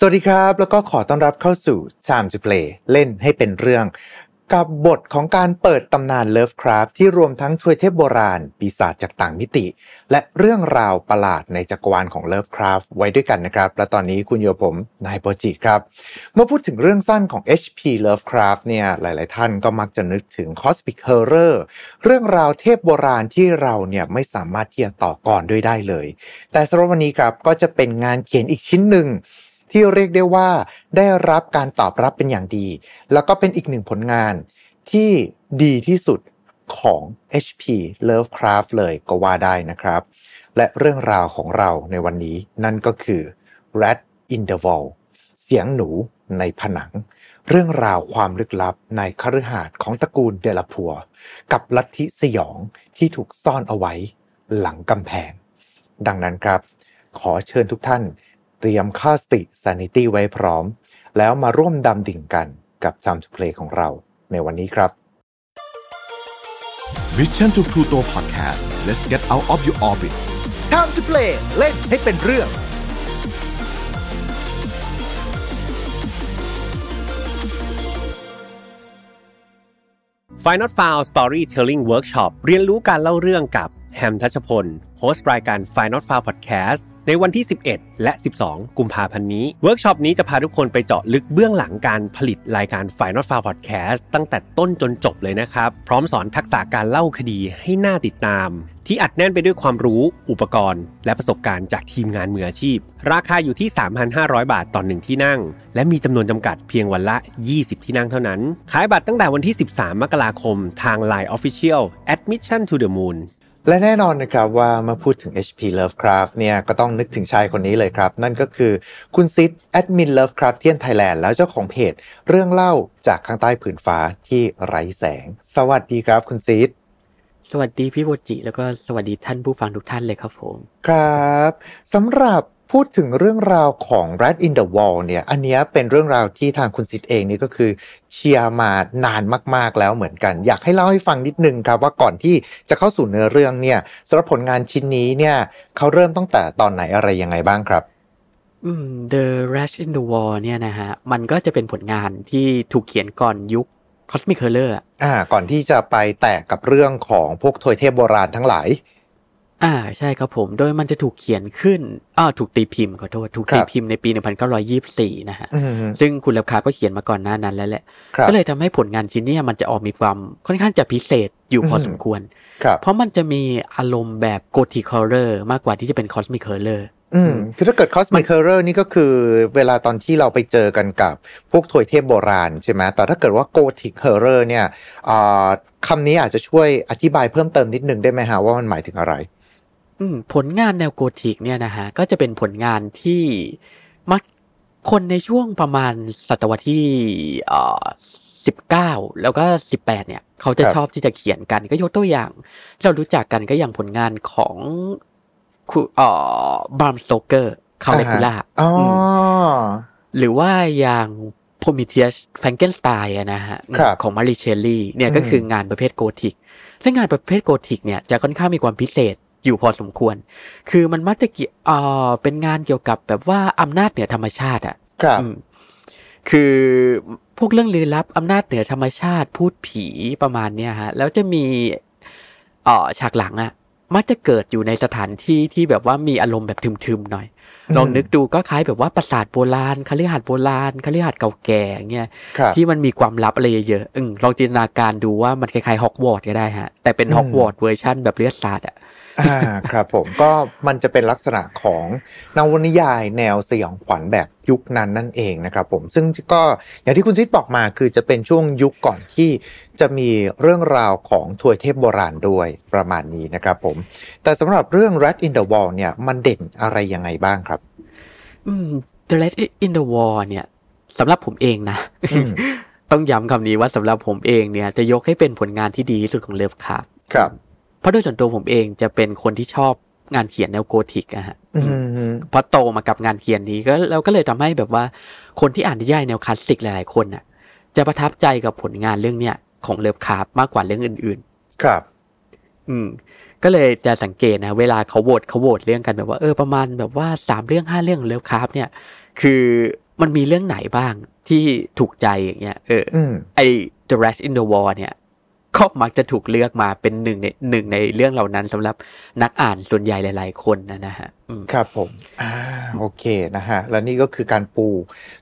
สวัสดีครับ แล้วก็ขอต้อนรับเข้าสู่ Time to Play เล่นให้เป็นเรื่อง กับบทของการเปิดตำนานเลิฟคราฟที่รวมทั้งทวยเทพโบราณ ปีศาจจากต่างมิติ และเรื่องราวประหลาดในจักรวาลของเลิฟคราฟไว้ด้วยกันนะครับ และตอนนี้คุณโยผมนายโปจิครับ เมื่อพูดถึงเรื่องสั้นของ HP Lovecraft เนี่ยหลาย ๆ ท่านก็มักจะนึกถึง Cosmic Horror เรื่องราวเทพโบราณที่เราเนี่ยไม่สามารถที่จะต่อกรด้วยได้เลย แต่สำหรับวันนี้ครับก็จะเป็นงานเขียนอีกชิ้นหนึ่ง ที่เรียกได้ว่าได้รับการตอบรับเป็นอย่างดี แล้วก็เป็นอีกหนึ่งผลงานที่ดีที่สุดของ HP Lovecraft เลยก็ว่าได้นะครับ และเรื่องราวของเราในวันนี้นั่นก็คือ Rat in the Wall เสียงหนูในผนัง เรื่องราวความลึกลับในคฤหาสน์ของตระกูลเดลพัว กับลัทธิสยองที่ถูกซ่อนเอาไว้หลังกำแพง ดังนั้นครับ ขอเชิญทุกท่าน เตรียมค่าสติ sanity ไว้พร้อม แล้วมาร่วมดำดิ่งกันกับ Time to Play ของเราในวันนี้ครับ Mission to Pluto Podcast let's get out of your orbit Time to Play เล่นให้เป็นเรื่อง Final File Storytelling Workshop เรียนรู้การเล่าเรื่องกับ แฮมทัชพล host รายการ Final File Podcast ในวันที่ 11 และ 12 กุมภาพันธ์นี้ เวิร์กช็อปนี้จะพาทุกคนไปเจาะลึกเบื้องหลังการผลิตรายการ Final File Podcast ตั้งแต่ต้นจนจบเลยนะครับ พร้อมสอนทักษะการเล่าคดีให้น่าติดตาม ที่อัดแน่นไปด้วยความรู้อุปกรณ์ และประสบการณ์จากทีมงานมืออาชีพ ราคาอยู่ที่ 3,500 บาทต่อหนึ่งที่นั่ง และมีจำนวนจำกัดเพียงวันละ 20 ที่นั่งเท่านั้น ขายบัตรตั้งแต่วันที่ 13 มกราคมทาง Line Official Admission to the Moon และแน่นอนนะครับว่าเมื่อพูดถึง HP Lovecraft เนี่ยก็ต้องนึกถึงชายคนนี้เลยครับ นั่นก็คือคุณซิดแอดมิน Lovecraftian Thailand แล้วเจ้าของเพจ เรื่องเล่าจากข้างใต้ผืนฟ้าที่ไร้แสง สวัสดีครับคุณซิดสวัสดีพี่โบจิ แล้วก็สวัสดีท่านผู้ฟังทุกท่านเลยครับผม ครับสำหรับ พูดถึงเรื่องราวของ Rat in the Wall เนี่ย อันเนี้ยเป็นเรื่องราวที่ทางคุณซิดเองนี่ก็คือเชียร์มานานมาก ๆ แล้วเหมือนกัน อยากให้เล่าให้ฟังนิดนึงครับว่าก่อนที่จะเข้าสู่เนื้อเรื่องเนี่ยสำหรับผลงานชิ้นนี้เนี่ยเขาเริ่มตั้งแต่ตอนไหนอะไรยังไงบ้างครับอืม The Rush in the Wall เนี่ยนะฮะ มันก็จะเป็นผลงานที่ถูกเขียนก่อนยุค Cosmic Horror อะอ่า ก่อนที่จะไปแตกกับเรื่องของพวกทวยเทพโบราณทั้งหลาย อ่าใช่ครับผมโดยมันจะถูกเขียนขึ้นอ้าวถูกตีพิมพ์ขอโทษถูกตีครับพิมพ์ในปี 1924 นะฮะอืมซึ่งคุณเลบคาร์ก็เขียนมาก่อนหน้านั้นแล้วแหละครับก็เลยทำให้ผลงานชิ้นเนี้มันจะออกมีความค่อนข้างจะพิเศษอยู่พออมสมควรครับเพราะมันจะมีอารมณ์แบบ Gothic Horror มากกว่าที่จะเป็น Cosmic Horror อืมคือถ้าเกิด Cosmic Horror นี่ก็คือเวลาตอนที่เราไปเจอกันกับพวกถวยเทพโบราณใช่ไหมแต่ถ้าเกิดว่า Gothic Horror เนี่ยอ่าคำนี้อาจจะช่วยอธิบายเพิ่มเติมนิดนึงได้ไหมฮะว่ามันหมายถึงอะไรอืม ผลงานแนวโกธิกเนี่ยนะฮะก็จะเป็นผลงานที่มักคนในช่วงประมาณศตวรรษที่เอ่อสิบเก้าแล้วก็สิบแปดเนี่ย เขาจะครับชอบที่จะเขียนกันก็ยกตัวอย่างที่เรารู้จักกันก็อย่างผลงานของคุเอ่อบรามสโตเกอร์แดรกคูล่าอ๋ออหรือว่าอย่างโพรมีเทียสแฟรงเกนสไตน์นะฮะครับของแมรี่เชลลีย์เนี่ยอืมก็คืองานประเภทโกธิก ซึ่งงานประเภทโกธิกเนี่ยจะค่อนข้างมีความพิเศษ อยู่พอสมควร คือมันมักจะเกี่ยวเอ่อเป็นงานเกี่ยวกับแบบว่าอำนาจเหนือธรรมชาติอะ ครับอืมคือพวกเรื่องลี้ลับอำนาจเหนือธรรมชาติภูตผีประมาณเนี้ยฮะ แล้วจะมีเอ่อฉากหลังอะ มักจะเกิดอยู่ในสถานที่ที่แบบว่ามีอารมณ์แบบทึมๆหน่อยอืมลองนึกดูก็คล้ายแบบว่าปราสาทโบราณคฤหาสน์โบราณคฤหาสน์เก่าแก่เงี้ยครับที่มันมีความลับอะไรเยอะๆอืมลองจินตนาการดูว่ามันคล้ายๆฮอกวอตส์ก็ได้ฮะ แต่เป็นอืมฮอกวอตส์เวอร์ชันแบบเลือดสาดอะ อ่าครับผมก็มันจะเป็นลักษณะของนวนิยายแนวสยองขวัญแบบยุคนั้นนั่นเองนะครับผมซึ่งก็อย่างที่คุณซิดบอกมาคือจะเป็นช่วงยุคก่อนที่จะมีเรื่องราวของถวยเทพโบราณด้วยประมาณนี้นะครับผมแต่สำหรับเรื่อง Rat in the Wall เนี่ยมันเด่นอะไรยังไงบ้างครับอืม The Rat in the Wall เนี่ยสำหรับผมเองนะอืมต้องย้ำคำนี้ว่าสำหรับผมเองเนี่ยจะยกให้เป็นผลงานที่ดีที่สุดของเลิฟคราฟต์ครับ เพราะโดยส่วนตัวผมเองจะเป็นคนที่ชอบงานเขียนแนวโกธิกอะฮะอืมเพราะโตมากับงานเขียนนี้ก็เราก็เลยทำให้แบบว่า คนที่อ่านนิยายแนวคลาสสิกหลาย ๆ คนน่ะ จะประทับใจกับผลงานเรื่องเนี้ยของเลิฟคราฟต์มากกว่าเรื่องอื่นครับๆอืม ก็เลยจะสังเกตนะ เวลาเขาโหวตเขาโหวตเรื่องกันแบบว่าเออประมาณแบบว่าสามเรื่องห้าเรื่องเลิฟคราฟต์เนี่ย คือมันมีเรื่องไหนบ้างที่ถูกใจอย่างเงี้ยเอออืมไอ The Rat in the Wall เนี่ย ก็มักจะถูกเลือกมาเป็นหนึ่งในหนึ่งในเรื่องเหล่านั้นสำหรับนักอ่านส่วนใหญ่หลาย ๆ คนนะนะฮะอืมครับผมอ่าโอเคนะฮะ และนี่ก็คือการปู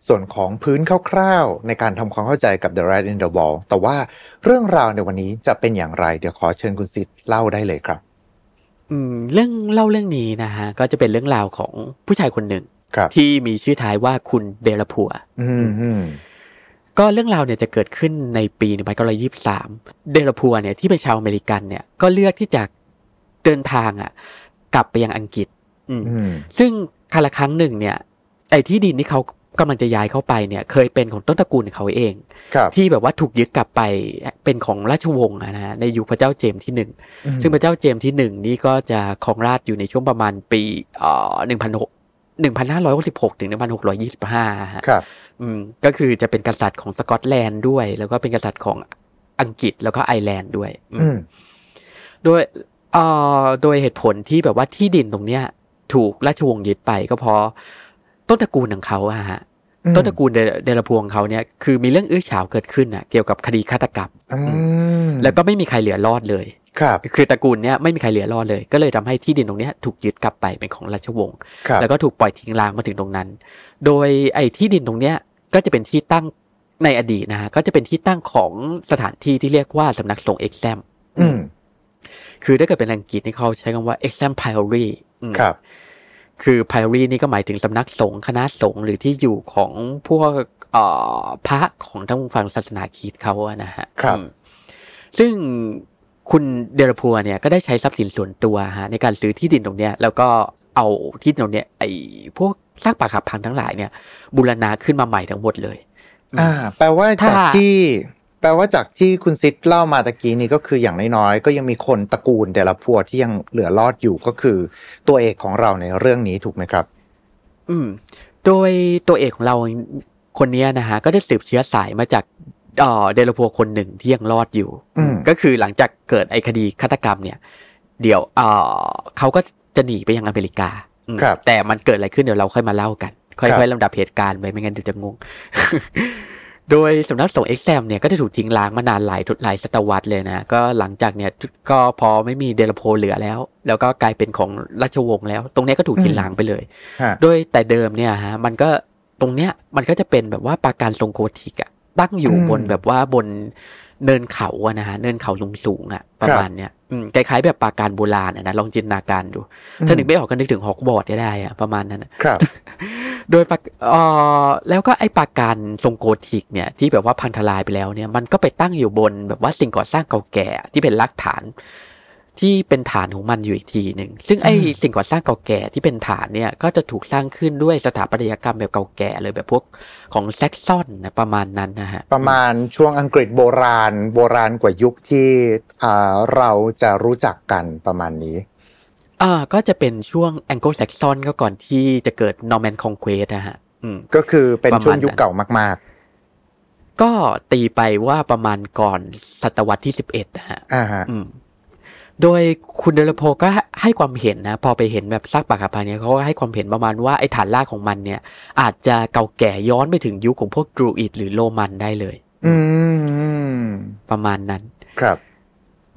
ส่วนของพื้นคร่าวๆ ในการทำความเข้าใจกับ The Rat in the Wall แต่ว่าเรื่องราวในวันนี้จะเป็นอย่างไร เดี๋ยวขอเชิญคุณซิดเล่าได้เลยครับ อืม เรื่องเล่าเรื่องนี้นะฮะ ก็จะเป็นเรื่องราวของผู้ชายคนหนึ่งครับที่มีชื่อท้ายว่าคุณเดลาพัวอืมอืม ก็เรื่องราวเนี่ยจะเกิดขึ้นในปี1923 เดลาพัวเนี่ยที่เป็นชาวอเมริกันเนี่ยก็เลือกที่จะเดินทางอะ กลับไปยังอังกฤษอืมอืมซึ่งคาละครั้งหนึ่งเนี่ย ไอ้ที่ดินที่เขากำลังจะย้ายเข้าไปเนี่ย เคยเป็นของต้นตระกูลของเขาเองครับที่แบบว่าถูกยึดกลับไปเป็นของราชวงศ์อะนะฮะในยุคพระเจ้าเจมส์ที่หนึ่งอืมซึ่งพระเจ้าเจมส์ที่หนึ่งนี่ก็จะครองราชย์อยู่ในช่วงประมาณปีเอ่อหนึ่งพันหกหนึ่งพันห้าร้อยหกสิบหกถึงหนึ่งพันหกร้อยยี่สิบห้าฮะครับ อืมก็คือจะเป็นกษัตริย์ของสกอตแลนด์ด้วย แล้วก็เป็นกษัตริย์ของอังกฤษแล้วก็ไอร์แลนด์ด้วย อืมอืมโดยเอ่อโดยเหตุผลที่แบบว่าที่ดินตรงเนี้ย ถูกราชวงศ์ยึดไปก็เพราะต้นตระกูลของเขาอะฮะอืมต้นตระกูลเดเดลาพวงเขาเนี่ยคือมีเรื่องอื้อฉาวเกิดขึ้นอะเกี่ยวกับคดีฆาตกรรมอืมแล้วก็ไม่มีใครเหลือรอดเลย ครับ คือตระกูลเนี้ยไม่มีใครเหลือรอดเลย ก็เลยทำให้ที่ดินตรงเนี้ยถูกยึดกลับไปเป็นของราชวงศ์ครับแล้วก็ถูกปล่อยทิ้งร้างมาถึงตรงนั้น โดยไอ้ที่ดินตรงเนี้ย ก็จะเป็นที่ตั้งในอดีตนะฮะก็จะเป็นที่ตั้งของสถานที่ที่เรียกว่าสำนักสงฆ์เอ็กแซมอืมคือถ้าเกิดเป็นอังกฤษนี่เขาใช้คำว่า exam priory อืมครับ คือ priory นี่ก็หมายถึงสำนักสงฆ์คณะสงฆ์หรือที่อยู่ของพวกเอ่อพระของทางฝั่งศาสนาคริสต์เขาอะนะฮะครับอืมซึ่งคุณเดลพัวเนี่ยก็ได้ใช้ทรัพย์สินส่วนตัวฮะในการซื้อที่ดินตรงเนี้ย แล้วก็ เอาที่ดินตรงเนี้ยไอ้พวกซากปรักหักพังทั้งหลายเนี่ย บูรณาขึ้นมาใหม่ทั้งหมดเลย อ่า แปลว่าถ้าจากที่ แปลว่าจากที่คุณซิดเล่ามาตะกี้นี้ก็คืออย่างน้อยๆก็ยังมีคนตระกูลเดลาพัวที่ยังเหลือรอดอยู่ก็คือ ตัวเอกของเราในเรื่องนี้ถูกไหมครับ อืม โดยตัวเอกของเราคนเนี้ยนะฮะก็ได้สืบเชื้อสายมาจากเอ่อเดลโพัวคนหนึ่งที่ยังรอดอยู่อืมก็คือหลังจากเกิดไอ้คดีฆาตกรรมเนี่ย เดี๋ยวเอ่อเขาก็ จะหนีไปยังอเมริกาอืมครับแต่มันเกิดอะไรขึ้นเดี๋ยวเราค่อยมาเล่ากัน ค่ครัอยบๆลำดับเหตุการณ์ไปไม่งั้นเดี๋ยวจะงง โดยสำนักสงฆ์เอ็กแซมเนี่ยก็ได้ถูกทิ้งล้างมานานหลายหลายศตวรรษเลยนะ ก็หลังจากเนี่ยก็พอไม่มีเดลโพเหลือแล้ว แล้วก็กลายเป็นของราชวงศ์แล้ว ตรงเนี้ยก็ถูกทิ้งล้างไปเลยฮะโดยแต่เดิมเนี่ยฮะมันก็ตรงเนี้ยมันก็จะเป็นแบบว่าปราการทรงโกธิกอะตั้งอยู่อืมบนแบบว่าบนเนินเขาอะนะฮะเนินเขาสูงสูงๆอะประมาณเนี้ยอืม คล้ายๆแบบปราการโบราณอะนะลองจินตนาการดู ถ้านึกไม่ออกก็นึกถึงฮอกวอตส์ได้อะประมาณนั้นอะครับ โดยปราเอ่อแล้วก็ไอ้ปราการทรงโกธิกเนี่ย ที่แบบว่าพังทลายไปแล้วเนี่ย มันก็ไปตั้งอยู่บนแบบว่าสิ่งก่อสร้างเก่าแก่ที่เป็นรากฐาน ที่เป็นฐานของมันอยู่อีกทีหนึ่ง ซึ่งไอ้อืมสิ่งก่อสร้างเก่าแก่ที่เป็นฐานเนี่ย ก็จะถูกสร้างขึ้นด้วยสถาปัตยกรรมแบบเก่าแก่เลยแบบพวกของแซกซอนนะประมาณนั้นนะฮะ ประมาณช่วงอังกฤษโบราณ โบราณกว่ายุคที่อ่าเราจะรู้จักกันประมาณนี้อ่าก็จะเป็นช่วงแองโกลแซกซอนก็ก่อนที่จะเกิด Norman Conquest นะฮะอืมก็คือเป็นประมาณช่วงยุคนั้นเก่ามากก็ตีไปว่าประมาณก่อนศตวรรษที่สิบเอ็ดนะฮะๆอ่าฮะอืม โดยคุณเดลโพก็ให้ความเห็นนะ พอไปเห็นแบบซากปรักหักพังเนี่ยเขาก็ให้ความเห็นประมาณว่าไอ้ฐานรากของมันเนี่ย อาจจะเก่าแก่ย้อนไปถึงยุคของพวกดรูอิดหรือโรมันได้เลย อืม ประมาณนั้น ครับ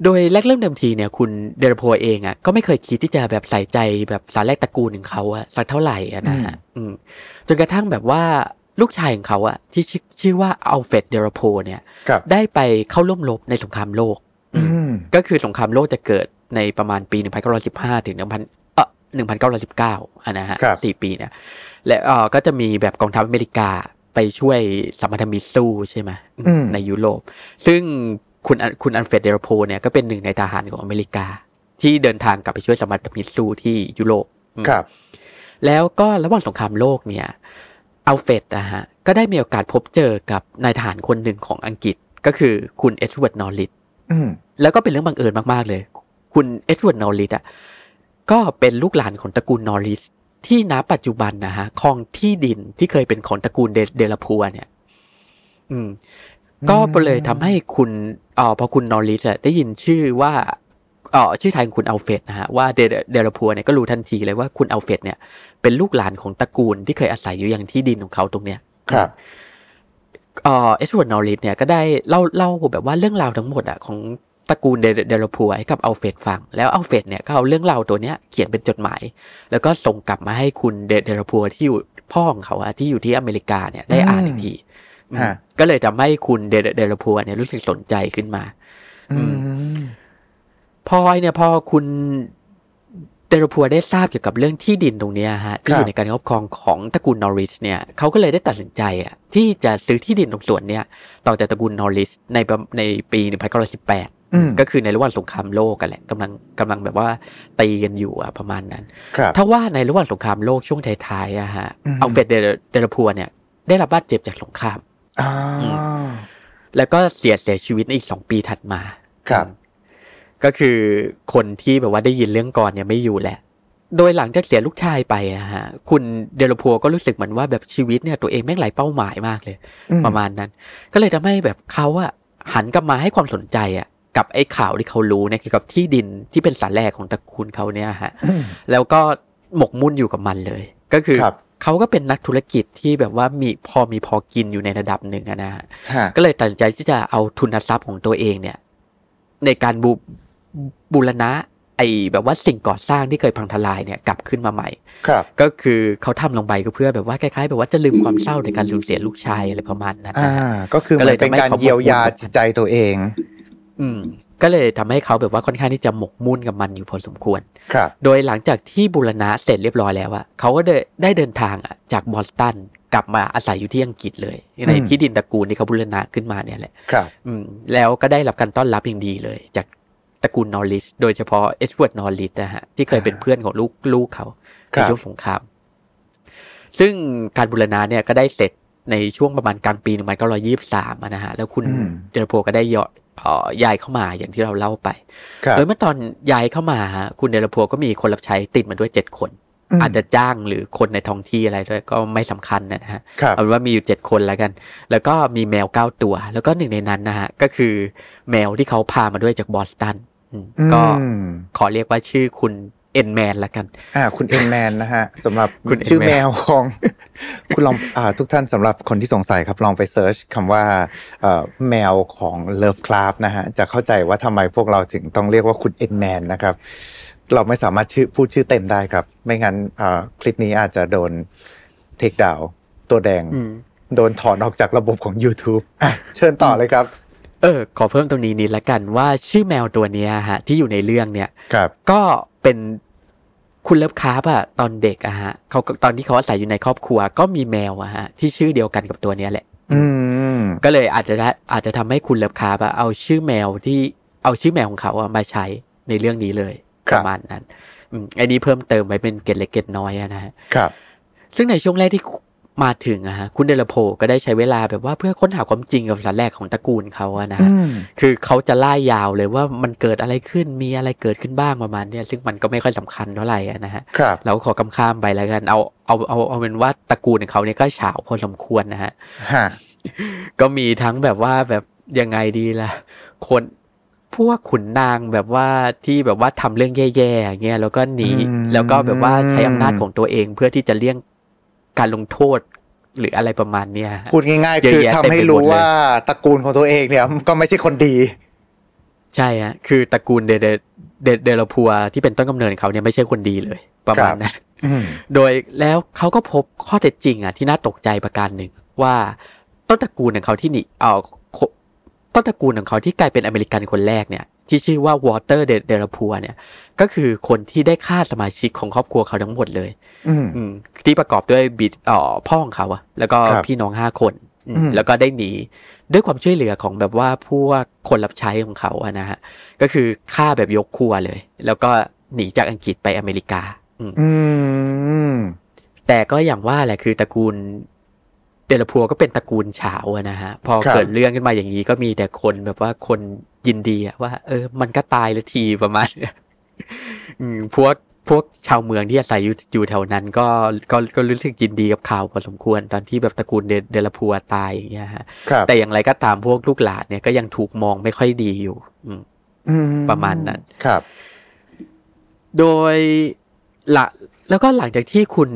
โดยแรกเริ่มเดิมทีเนี่ย คุณเดลโพเองอะก็ไม่เคยคิดที่จะแบบใส่ใจแบบสารแรกตระกูลของเขาอะสักเท่าไหร่อะนะฮะอืมจนกระทั่งแบบว่าลูกชายของเขาอะที่ชื่อชื่อว่าอัลเฟรดเดลโพเนี่ยครับได้ไปเข้าร่วมรบในสงครามโลกอืม ก็คือสงครามโลกจะเกิดในประมาณปี 1915 ถึง 1,000เอ่อ1919อะนะฮะครับสี่ปีเนี่ย และเอ่อก็จะมีแบบกองทัพอเมริกาไปช่วยสัมพันธมิตรสู้ใช่ไหมอืมในยุโรป ซึ่งคุณอัลคุณอัลเฟรดเดลโพเนี่ยก็เป็นหนึ่งในทหารของอเมริกา ที่เดินทางกลับไปช่วยสัมพันธมิตรสู้ที่ยุโรปอืมครับ แล้วก็ระหว่างสงครามโลกเนี่ยอัลเฟรดนะฮะก็ได้มีโอกาสพบเจอกับนายทหารคนหนึ่งของอังกฤษก็คือคุณเอ็ดเวิร์ดนอริสอืม แล้วก็เป็นเรื่องบังเอิญมากๆเลย คุณเอ็ดเวิร์ดนอริสอะก็เป็นลูกหลานของตระกูลนอริสที่ณปัจจุบันนะฮะครองที่ดินที่เคยเป็นของตระกูลเดเดลาพัวเนี่ย อืม ก็เลยทำให้คุณเอ่อพอคุณนอริสอะได้ยินชื่อว่าเอ่อชื่อท้ายของคุณอัลเฟรดนะฮะว่าเดเดลาพัวเนี่ยก็รู้ทันทีเลยว่าคุณอัลเฟรดเนี่ยเป็นลูกหลานของตระกูลที่เคยอาศัยอยู่อย่างที่ดินของเขาตรงเนี้ย ครับ เอ่อเอ็ดเวิร์ดนอริสเนี่ยก็ได้เล่าเล่าแบบว่าเรื่องราวทั้งหมดอะของตระกูลเดเดลพัวให้กับอัลเฟรดฟัง แล้วอัลเฟรดเนี่ยก็เอาเรื่องราวตัวเนี้ยเขียนเป็นจดหมาย แล้วก็ส่งกลับมาให้คุณเดเดลพัวที่อยู่พ่อของเขาอะที่อยู่ที่อเมริกาเนี่ยได้อ่านอีกทีอืมฮะก็เลยทำให้คุณเดเดลพัวเนี่ยรู้สึกสนใจขึ้นมา อืมพอเนี่ยพอคุณ เดลพัวได้ทราบเกี่ยวกับเรื่องที่ดินตรงเนี้ยฮะที่อยู่ในการครอบครองของตระกูลนอริสเนี่ยเขาก็เลยได้ตัดสินใจอะที่จะซื้อที่ดินตรงส่วนเนี้ยต่อจากตระกูลนอริสในประในปี1918อืมก็คือในระหว่างสงครามโลกกันแหละกำลังกำลังแบบว่าตีกันอยู่อะประมาณนั้นครับถ้าว่าในระหว่างสงครามโลกช่วงท้ายๆอะฮะอืมอัลเฟรดเดลเดลพัวเนี่ยได้รับบาดเจ็บจากสงครามอ่าแล้วก็เสียเสียชีวิตในอีกสองปีถัดมาครับ ก็คือคนที่แบบว่าได้ยินเรื่องก่อนเนี่ยไม่อยู่แหละ โดยหลังจากเสียลูกชายไปอะฮะ คุณเดลพัวก็รู้สึกเหมือนว่าแบบชีวิตเนี่ยตัวเองแม่งไรเป้าหมายมากเลยอืมประมาณนั้น ก็เลยทำให้แบบเขาอะหันกลับมาให้ความสนใจอะกับไอ้ข่าวที่เขารู้เนี่ยเกี่ยวกับที่ดินที่เป็นสารแรกของตระกูลเขาเนี่ยฮะอืมแล้วก็หมกมุ่นอยู่กับมันเลย ก็คือครับเขาก็เป็นนักธุรกิจที่แบบว่ามีพอมีพอกินอยู่ในระดับหนึ่งอะนะฮะฮะ ก็เลยตัดสินใจที่จะเอาทุนทรัพย์ของตัวเองเนี่ย ในการบู บูรณะ ไอแบบว่าสิ่งก่อสร้างที่เคยพังทลายเนี่ยกลับขึ้นมาใหม่ ครับ ก็คือเขาทำลงไปก็เพื่อแบบว่าคล้ายๆ แบบว่าจะลืมความเศร้าในการสูญเสียลูกชายอะไรประมาณนั้นอ่านะฮะก็คือก็มันเลยเป็นทำให้การเขาเยียวยาหมกมุ่นกับจิตใจตัวเอง อืมก็เลยทำให้เขาแบบว่าค่อนข้างที่จะหมกมุ่นกับมันอยู่พอสมควร ครับ โดยหลังจากที่บูรณะเสร็จเรียบร้อยแล้วอะเขาก็ได้ได้เดินทางอะจากบอสตันกลับมาอาศัยอยู่ที่อังกฤษเลย ในอืมที่ดินตระกูลที่เขาบูรณะขึ้นมาเนี่ยแหละ ครับ อืม แล้วก็ได้รับการต้อนรับอย่างดีเลย จาก ตระกูลนอริสโดยเฉพาะเอ็ดเวิร์ดนอริสนะฮะที่เคยเป็นเพื่อนของลูกลูกเขาคในรับช่วงสงคราม ซึ่งการบูรณะเนี่ยก็ได้เสร็จในช่วงประมาณกลางปี1923อะนะฮะแล้วคุณอืมเดลโพก็ได้ยอเอ่อย้ายเข้ามาอย่างที่เราเล่าไปครับโดยเมื่อตอนย้ายเข้ามาฮะคุณเดลพัวก็มีคนรับใช้ติดมาด้วยเจ็ดคนมอาจจะจ้างหรือคนในท้องที่อะไรด้วยก็ไม่สำคัญนะฮะครับเอาเป็นว่ามีอยู่เจ็ดคนแล้วกัน แล้วก็มีแมวเก้าตัว แล้วก็หนึ่งในนั้นนะฮะก็คือแมวที่เขาพามาด้วยจากบอสตันอืม ก็อืมขอเรียกว่าชื่อคุณ N-Man ละกัน อ่า คุณ N-Man นะฮะสำหรับคุณชื่อ N-Man แมวของ คุณลองอ่าทุกท่านสำหรับคนที่สงสัยครับลองไป search คำว่าเอ่อแมวของเลิฟคราฟต์นะฮะ จะเข้าใจว่าทำไมพวกเราถึงต้องเรียกว่าคุณ N-Man นะครับ เราไม่สามารถชื่อพูดชื่อเต็มได้ครับ ไม่งั้นอ่าคลิปนี้อาจจะโดนtakedown ตัวแดงอืมโดนถอนออกจากระบบของ YouTube อะเชิญต่อเลยครับ เออ ขอเพิ่มตรงนี้นิดละกันว่าชื่อแมวตัวเนี้ยฮะ ที่อยู่ในเรื่องเนี่ยครับก็เป็นคุณเลิฟคราฟต์อะตอนเด็กอะฮะเขาก็ตอนที่เขาอาศัยอยู่ในครอบครัว ก็มีแมวอะฮะที่ชื่อเดียวกันกับตัวเนี้ยแหละ อืมก็เลยอาจจะได้อาจจะทำให้คุณเลิฟคราฟต์อะเอาชื่อแมวที่เอาชื่อแมวของเขาอะมาใช้ในเรื่องนี้เลยครับระมาณนั้น อืมอันนี้เพิ่มเติมไว้เป็นเกร็ดเล็กเกร็ดน้อยอะนะฮะครับ ซึ่งในช่วงแรกที่ มาถึงอะฮะคุณเดลโพก็ได้ใช้เวลาแบบว่าเพื่อค้นหาความจริงกับสารแรกของตระกูลเขาอะนะฮะอืมคือเขาจะไล่ยาวเลยว่ามันเกิดอะไรขึ้นมีอะไรเกิดขึ้นบ้างประมาณเนี้ยซึ่งมันก็ไม่ค่อยสำคัญเท่าไหร่อะนะฮะครับเราขอกำข้ามไปแล้วกันเอาเอาเอาเอาเป็นว่าตระกูลของเขาเนี่ยก็เฉาวพอสมควรนะฮะฮะก็มีทั้งแบบว่าแบบยังไงดีล่ะ คนพวกขุนนางแบบว่าที่แบบว่าทำเรื่องแย่ๆอย่างเงี้ยแล้วก็หนีอืมแล้วก็แบบว่าใช้อำนาจของตัวเองเพื่อที่จะเลี่ยง การลงโทษหรืออะไรประมาณเนี้ยฮะพูดง่ายๆเยอะคือแยะทำเต็มไปให้หมรู้ดเลยว่าตระกูลของตัวเองเนี่ย ก็ไม่ใช่คนดี ใช่ฮะคือตระกูลเดเดเดเดลพัวที่เป็นต้นกำเนิดเขาเนี่ยไม่ใช่คนดีเลย ประมาณนั้นอืมโดยแล้วเขาก็พบข้อเท็จจริงอะที่น่าตกใจประการหนึ่งว่าต้นตระกูลของเขาที่หนีเออโคต้นตระกูลของเขาที่กลายเป็นอเมริกันคนแรกเนี่ย ที่ชื่อว่า Walter de la Poer เนี่ย ก็คือคนที่ได้ฆ่าสมาชิกของครอบครัวเขาทั้งหมดเลย อืมอืมที่ประกอบด้วยบิดเอ่อพ่อของเขาอะแล้วก็ครับพี่น้องห้าคนอืมอืมแล้วก็ได้หนี ด้วยความช่วยเหลือของแบบว่าพวกคนรับใช้ของเขาอะนะฮะ ก็คือฆ่าแบบยกครัวเลย แล้วก็หนีจากอังกฤษไปอเมริกา อืมอืมแต่ก็อย่างว่าแหละคือตระกูลเดลพัวก็เป็นตระกูลเฉาวอะนะฮะ พอครับเกิดเรื่องขึ้นมาอย่างนี้ก็มีแต่คนแบบว่าคน ยินดีอะว่า เออ มันก็ตายละทีประมาณเนี้ยอืมพวกพวกชาวเมืองที่อาศัยอยู่อยู่แถวนั้น ก็ก็ก็รู้สึกยินดีกับข่าวพอสมควร ตอนที่แบบตระกูลเดเดลพัวตายอย่างเงี้ยฮะครับแต่อย่างไรก็ตามพวกลูกหลานเนี่ยก็ยังถูกมองไม่ค่อยดีอยู่ อืมอืประมาณนั้นครับ โดยละแล้วก็หลังจากที่คุณ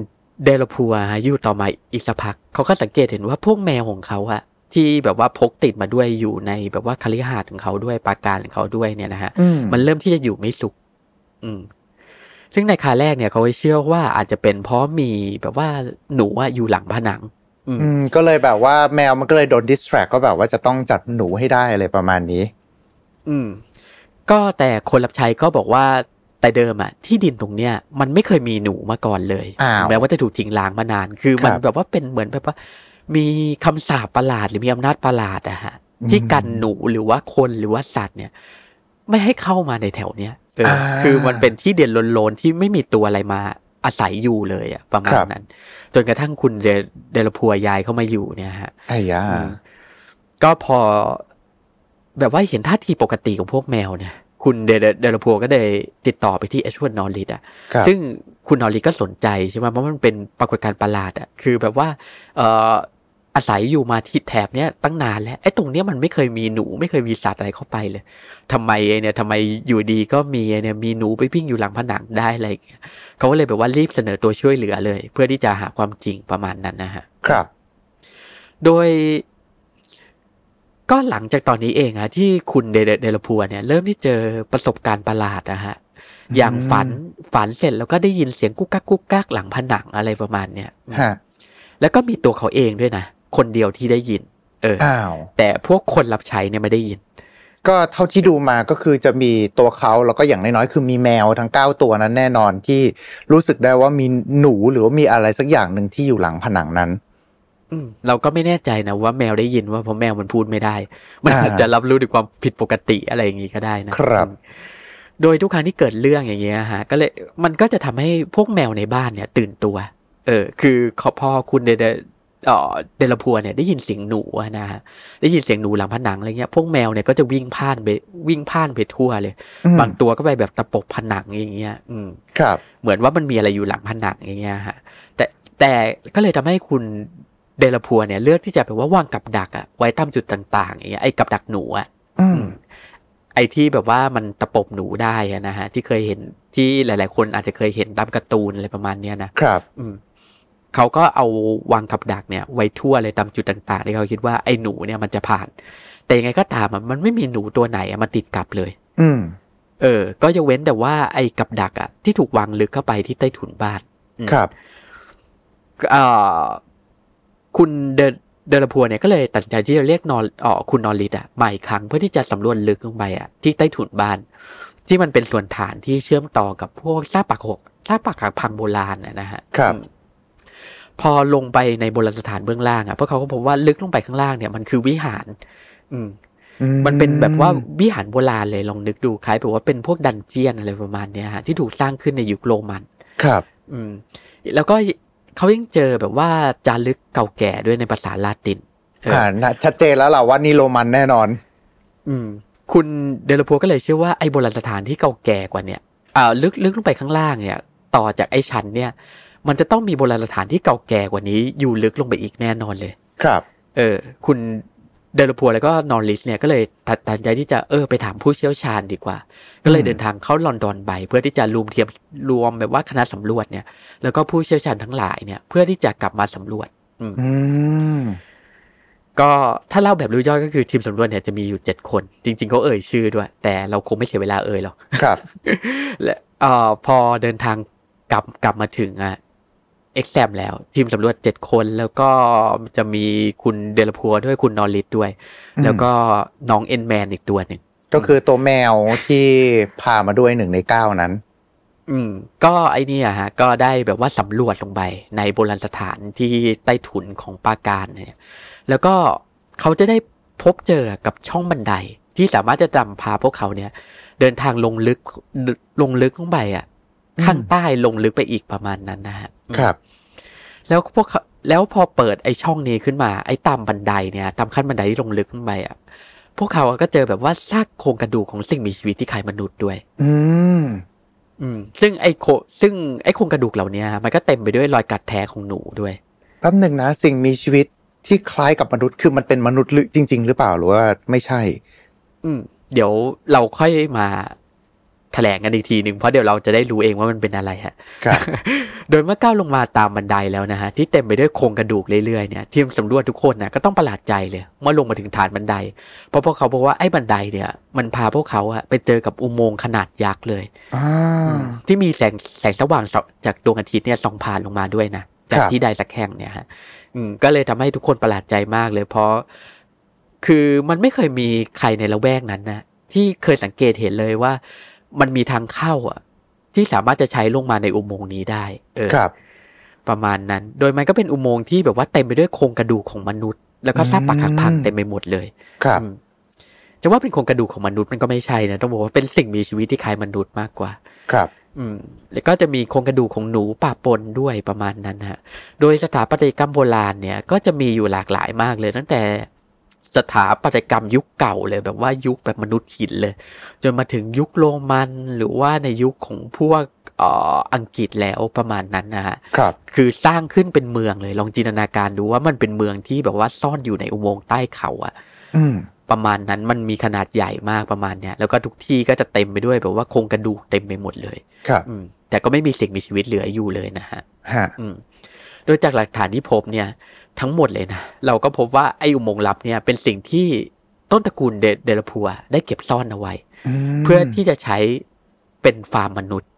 เดลพัวฮะอยู่ต่อมาอีกสักพักเขาก็สังเกตเห็นว่าพวกแมวของเขาอะ ที่แบบว่าพกติดมาด้วยอยู่ในแบบว่าคฤหาสน์ของเขาด้วยปราการของเขาด้วยเนี่ยนะฮะอืมมันเริ่มที่จะอยู่ไม่สุข อืม ซึ่งในคาแรกเนี่ยเขาเชื่อว่าอาจจะเป็นเพราะมีแบบว่าหนูอะอยู่หลังผนังอืมอืม ก็เลยแบบว่าแมวมันก็เลยโดนดิสแทรกก็แบบว่าจะต้องจัดหนูให้ได้อะไรประมาณนี้ อืม ก็แต่คนรับใช้ก็บอกว่าแต่เดิมอะที่ดินตรงเนี้ยมันไม่เคยมีหนูมาก่อนเลยอ้าวถึงแม้ว่าจะถูกทิ้งล้างมานาน คือมันครับแบบว่าเป็นเหมือนแบบว่า มีคำสาปประหลาด หรือมีอำนาจประหลาดอะฮะ ที่กันหนูหรือว่าคนหรือว่าสัตว์เนี่ย ไม่ให้เข้ามาในแถวเนี้ยเอออาคือมันเป็นที่เด่นโลนๆที่ไม่มีตัวอะไรมาอาศัยอยู่เลยอะประมาณครับนั้น จนกระทั่งคุณเดเดลพัวยายเข้ามาอยู่เนี่ยฮะไอ้ยาอืมก็พอ แบบว่าเห็นท่าทีปกติของพวกแมวเนี่ยคุณเดเดเดลพัวก็เลยติดต่อไปที่เอชวดนอริดอะครับซึ่งคุณนอริดก็สนใจใช่ไหมเพราะมันเป็นปรากฏการณ์ประหลาดอะ คือแบบว่า เอ่อ อาศัยอยู่มาที่แถบเนี้ยตั้งนานแล้วไอ้ตรงเนี้ยมันไม่เคยมีหนูไม่เคยมีสัตว์อะไรเข้าไปเลยทำไมไอ้เนี่ยทำไมอยู่ดีก็มีไอ้เนี่ยมีหนูไปวิ่งอยู่หลังผนังได้อะไรอย่างเงี้ยเขาก็เลยแบบว่ารีบเสนอตัวช่วยเหลือเลย เพื่อที่จะหาความจริงประมาณนั้นนะฮะครับ โดย ก็หลังจากตอนนี้เองอะที่คุณเดเดเดลพัวเนี่ย เริ่มที่เจอประสบการณ์ประหลาดนะฮะอย่างฝันฝันเสร็จแล้วก็ได้ยินเสียงกุ๊กกักกุ๊กกักหลังผนังอะไรประมาณเนี้ยฮะแล้วก็มีตัวเขาเองด้วยนะ คนเดียวที่ได้ยิน เอออ้าวแต่พวกคนรับใช้เนี่ยไม่ได้ยิน ก็เท่าที่ดูมาก็คือจะมีตัวเขาแล้วก็อย่างน้อยๆคือมีแมวทั้งเก้าตัวนั้นแน่นอนที่รู้สึกได้ว่ามีหนูหรือว่ามีอะไรสักอย่างหนึ่งที่อยู่หลังผนังนั้นอืมเราก็ไม่แน่ใจนะว่าแมวได้ยินว่าเพราะแมวมันพูดไม่ได้ มันอ่าอาจจะรับรู้ถึงความผิดปกติอะไรอย่างงี้ก็ได้นะครับอืมโดยทุกครั้งที่เกิดเรื่องอย่างเงี้ยฮะ ก็เลยมันก็จะทำให้พวกแมวในบ้านเนี่ย ตื่นตัว เออ คือเขาพอคุณเด เดเอ่อเดลพัวเนี่ยได้ยินเสียงหนูอะนะฮะได้ยินเสียงหนูหลังผนังอะไรเงี้ยพวกแมวเนี่ยก็จะวิ่งพ่านไปวิ่งพ่านไปทั่วเลยอืมบางตัวก็ไปแบบตะปบผนังอย่างเงี้ย อืมครับ เหมือนว่ามันมีอะไรอยู่หลังผนังอย่างเงี้ยฮะแต่แต่ก็เลยทำให้คุณเดลพัวเนี่ยเลือกที่จะแบบว่าวางกับดักอะไว้ตามจุดต่างๆอย่างเงี้ยไอ้กับดักหนูอะอืมไอ้ที่แบบว่ามันตะปบหนูได้อะนะฮะ ที่เคยเห็นที่หลาย ๆ คนอาจจะเคยเห็นตามการ์ตูนอะไรประมาณเนี้ยนะครับ อืม เขาก็เอาวางกับดักเนี่ยไว้ทั่วเลยตามจุดต่างๆที่เขาคิดว่าไอ้หนูเนี่ยมันจะผ่าน แต่ยังไงก็ตามอะมันไม่มีหนูตัวไหนอะมาติดกับเลย อืม เออ ก็จะเว้นแต่ว่าไอ้กับดักอะที่ถูกวางลึกเข้าไปที่ใต้ถุนบ้านอืมครับเอ่อคุณเดเดลพัวเนี่ยก็เลยตัดสินใจที่จะเรียกนอนเออคุณนอริดอะมาอีกครั้งเพื่อที่จะสำรวจลึกลงไปอะที่ใต้ถุนบ้าน ที่มันเป็นส่วนฐานที่เชื่อมต่อกับพวกซากปรักหกซากปรักหักพังโบราณนะนะฮะครับอืม พอลงไปในโบราณสถานเบื้องล่างอะพวกเขาก็พบว่าลึกลงไปข้างล่างเนี่ยมันคือวิหาร อืมอืมันเป็นแบบว่าวิหารโบราณเลยลองนึกดูคล้ายแบบว่าเป็นพวกดันเจียนอะไรประมาณเนี้ยฮะที่ถูกสร้างขึ้นในยุคโรมัน ครับ อืม แล้วก็เขายังเจอแบบว่าจารึกเก่าแก่ด้วยในภาษาลาตินเออออ่าน่ะชัดเจนแล้วล่ะว่านี่โรมันแน่นอน อืม คุณเดลพัวก็เลยเชื่อว่าไอ้โบราณสถานที่เก่าแก่กว่าเนี่ยอ่าลึกลึกลงไปข้างล่างเนี่ย ต่อจากไอ้ชั้นเนี่ย มันจะต้องมีโบราณสถานที่เก่าแก่กว่านี้อยู่ลึกลงไปอีกแน่นอนเลย ครับ เออ คุณเดลพัวแล้วก็นอริสเนี่ยก็เลยตัดตัดสินใจที่จะเออไปถามผู้เชี่ยวชาญดีกว่า ก็เลยอืมเดินทางเข้าลอนดอนไปเพื่อที่จะรวมเทียมรวมแบบว่าคณะสำรวจเนี่ย แล้วก็ผู้เชี่ยวชาญทั้งหลายเนี่ย เพื่อที่จะกลับมาสำรวจอืมอืมก็ถ้าเล่าแบบรู้ย่อยก็คือทีมสำรวจเนี่ยจะมีอยู่เจ็ดคน จริงๆเขาเอ่ยชื่อด้วย แต่เราคงไม่เสียเวลาเอ่ยหรอกครับ และเอ่อพอเดินทางกลับกลับมาถึงอะ เอ็กแซมแล้ว ทีมสำรวจเจ็ดคนแล้วก็จะมีคุณเดลพัวด้วยคุณนอริสด้วยอืมแล้วก็น้องเอ็นแมนอีกตัวหนึ่งก็คือตัวแมวที่พามาด้วยหนึ่งในเก้านั้น อืม ก็ไอเนี่ยฮะ ก็ได้แบบว่าสำรวจลงไปในโบราณสถานที่ใต้ถุนของปราการเนี่ย แล้วก็เขาจะได้พบเจอกับช่องบันไดที่สามารถจะนำพาพวกเขาเนี่ย เดินทางลงลึกลงลึกลงไปอะอืม ข้างใต้ลงลึกไปอีกประมาณนั้นนะฮะครับ แล้วพวกเขาแล้วพอเปิดไอช่องนี้ขึ้นมา ไอตามบันไดเนี่ยตามขั้นบันไดที่ลงลึกขึ้นไปอะพวกเขาก็เจอแบบว่าซากโครงกระดูกของสิ่งมีชีวิตที่คล้ายมนุษย์ด้วย อืม อืม ซึ่งไอโค ซึ่งไอโครงกระดูกเหล่านี้มันก็เต็มไปด้วยรอยกัดแท้ของหนูด้วยแป๊บหนึ่งนะ สิ่งมีชีวิตที่คล้ายกับมนุษย์คือมันเป็นมนุษย์หรือจริง ๆ หรือเปล่าหรือว่าไม่ใช่ อืม เดี๋ยวเราค่อยมาแถลงกันอีกทีหนึ่งเพราะเดี๋ยวเราจะได้รู้เองว่ามันเป็นอะไรฮะครับโดยเมื่อก้าวลงมาตามบันไดแล้วนะฮะที่เต็มไปด้วยโครงกระดูกเรื่อยๆเนี่ยทีมสำรวจทุกคนนะก็ต้องประหลาดใจเลยเมื่อลงมาถึงฐานบันได เพราะพวกเขาบอกว่าไอ้บันไดเนี่ย มันพาพวกเขาอะไปเจอกับอุโมงค์ขนาดยักษ์เลยอ่าที่มีแสงแสงสว่างจากดวงอาทิตย์เนี่ยส่องผ่านลงมาด้วยนะจากครับที่ใดสักแห่งเนี่ยฮะอืมก็เลยทำให้ทุกคนประหลาดใจมากเลย เพราะ คือมันไม่เคยมีใครในละแวกนั้นนะที่เคยสังเกตเห็นเลยว่า มันมีทางเข้าอะ ที่สามารถจะใช้ลงมาในอุโมงค์นี้ได้ เออครับ ประมาณนั้น โดยมันก็เป็นอุโมงค์ที่แบบว่าเต็มไปด้วยโครงกระดูกของมนุษย์ แล้วก็ซากปรักหักพังอืมเต็มไปหมดเลย ครับอืมจะว่าเป็นโครงกระดูกของมนุษย์มันก็ไม่ใช่นะต้องบอกว่าเป็นสิ่งมีชีวิตที่คล้ายมนุษย์มากกว่า ครับ อืม แล้วก็จะมีโครงกระดูกของหนูป่าปนด้วยประมาณนั้นฮะ โดยสถาปัตยกรรมโบราณเนี่ย ก็จะมีอยู่หลากหลายมากเลย ตั้งแต่ สถาปัตยกรรมยุคเก่าเลยแบบว่ายุคแบบมนุษย์หินเลย จนมาถึงยุคโรมันหรือว่าในยุคของพวกเอ่ออังกฤษแล้วประมาณนั้นนะฮะครับ คือสร้างขึ้นเป็นเมืองเลย ลองจินตนาการดูว่ามันเป็นเมืองที่แบบว่าซ่อนอยู่ในอุโมงค์ใต้เขาอะอืมประมาณนั้นมันมีขนาดใหญ่มากประมาณเนี้ยแล้วก็ทุกที่ก็จะเต็มไปด้วยแบบว่าโครงกระดูกเต็มไปหมดเลย ครับอืมแต่ก็ไม่มีสิ่งมีชีวิตเหลืออยู่เลยนะฮะฮะอืมโดยจากหลักฐานที่พบเนี่ย ทั้งหมดเลยนะ เราก็พบว่าไอ้อุโมงค์ลับเนี่ยเป็นสิ่งที่ต้นตระกูลเดเดลพัวได้เก็บซ่อนเอาไว้มเพื่อที่จะใช้เป็นฟาร์มมนุษย์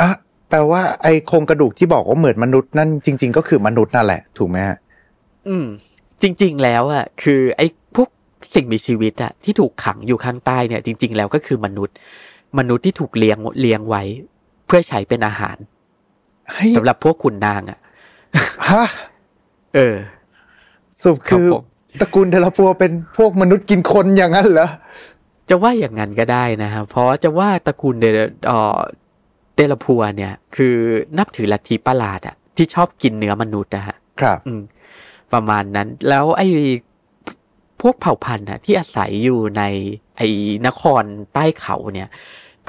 อะแปลว่าไอโครงกระดูกที่บอกว่าเหมือนมนุษย์นั่นจริง ๆ ก็คือมนุษย์นั่นแหละ ถูกไหมฮะอืม จริง ๆ แล้วอะคือ ไอ้พวกสิ่งมีชีวิตอะที่ถูกขังอยู่ข้างใต้เนี่ย จริง ๆ แล้วก็คือมนุษย์ มนุษย์ที่ถูกเลี้ยงเลี้ยงไว้ เพื่อใช้เป็นอาหารเฮ้ยสำหรับพวกขุนนางอะฮะ เออสรุปคือครับผมตระกูลเทลปัวเป็นพวกมนุษย์กินคนอย่างนั้นเหรอจะว่าอย่างนั้นก็ได้นะครับเพราะจะว่าตระกูลเดเอ่อเดลพัวเนี่ย คือนับถือลัทธิประหลาดอะที่ชอบกินเนื้อมนุษย์อะฮะ ครับ อืมประมาณนั้น แล้วไอ้พวกเผ่าพันธุ์อะที่อาศัยอยู่ในไอ้นครใต้เขาเนี่ย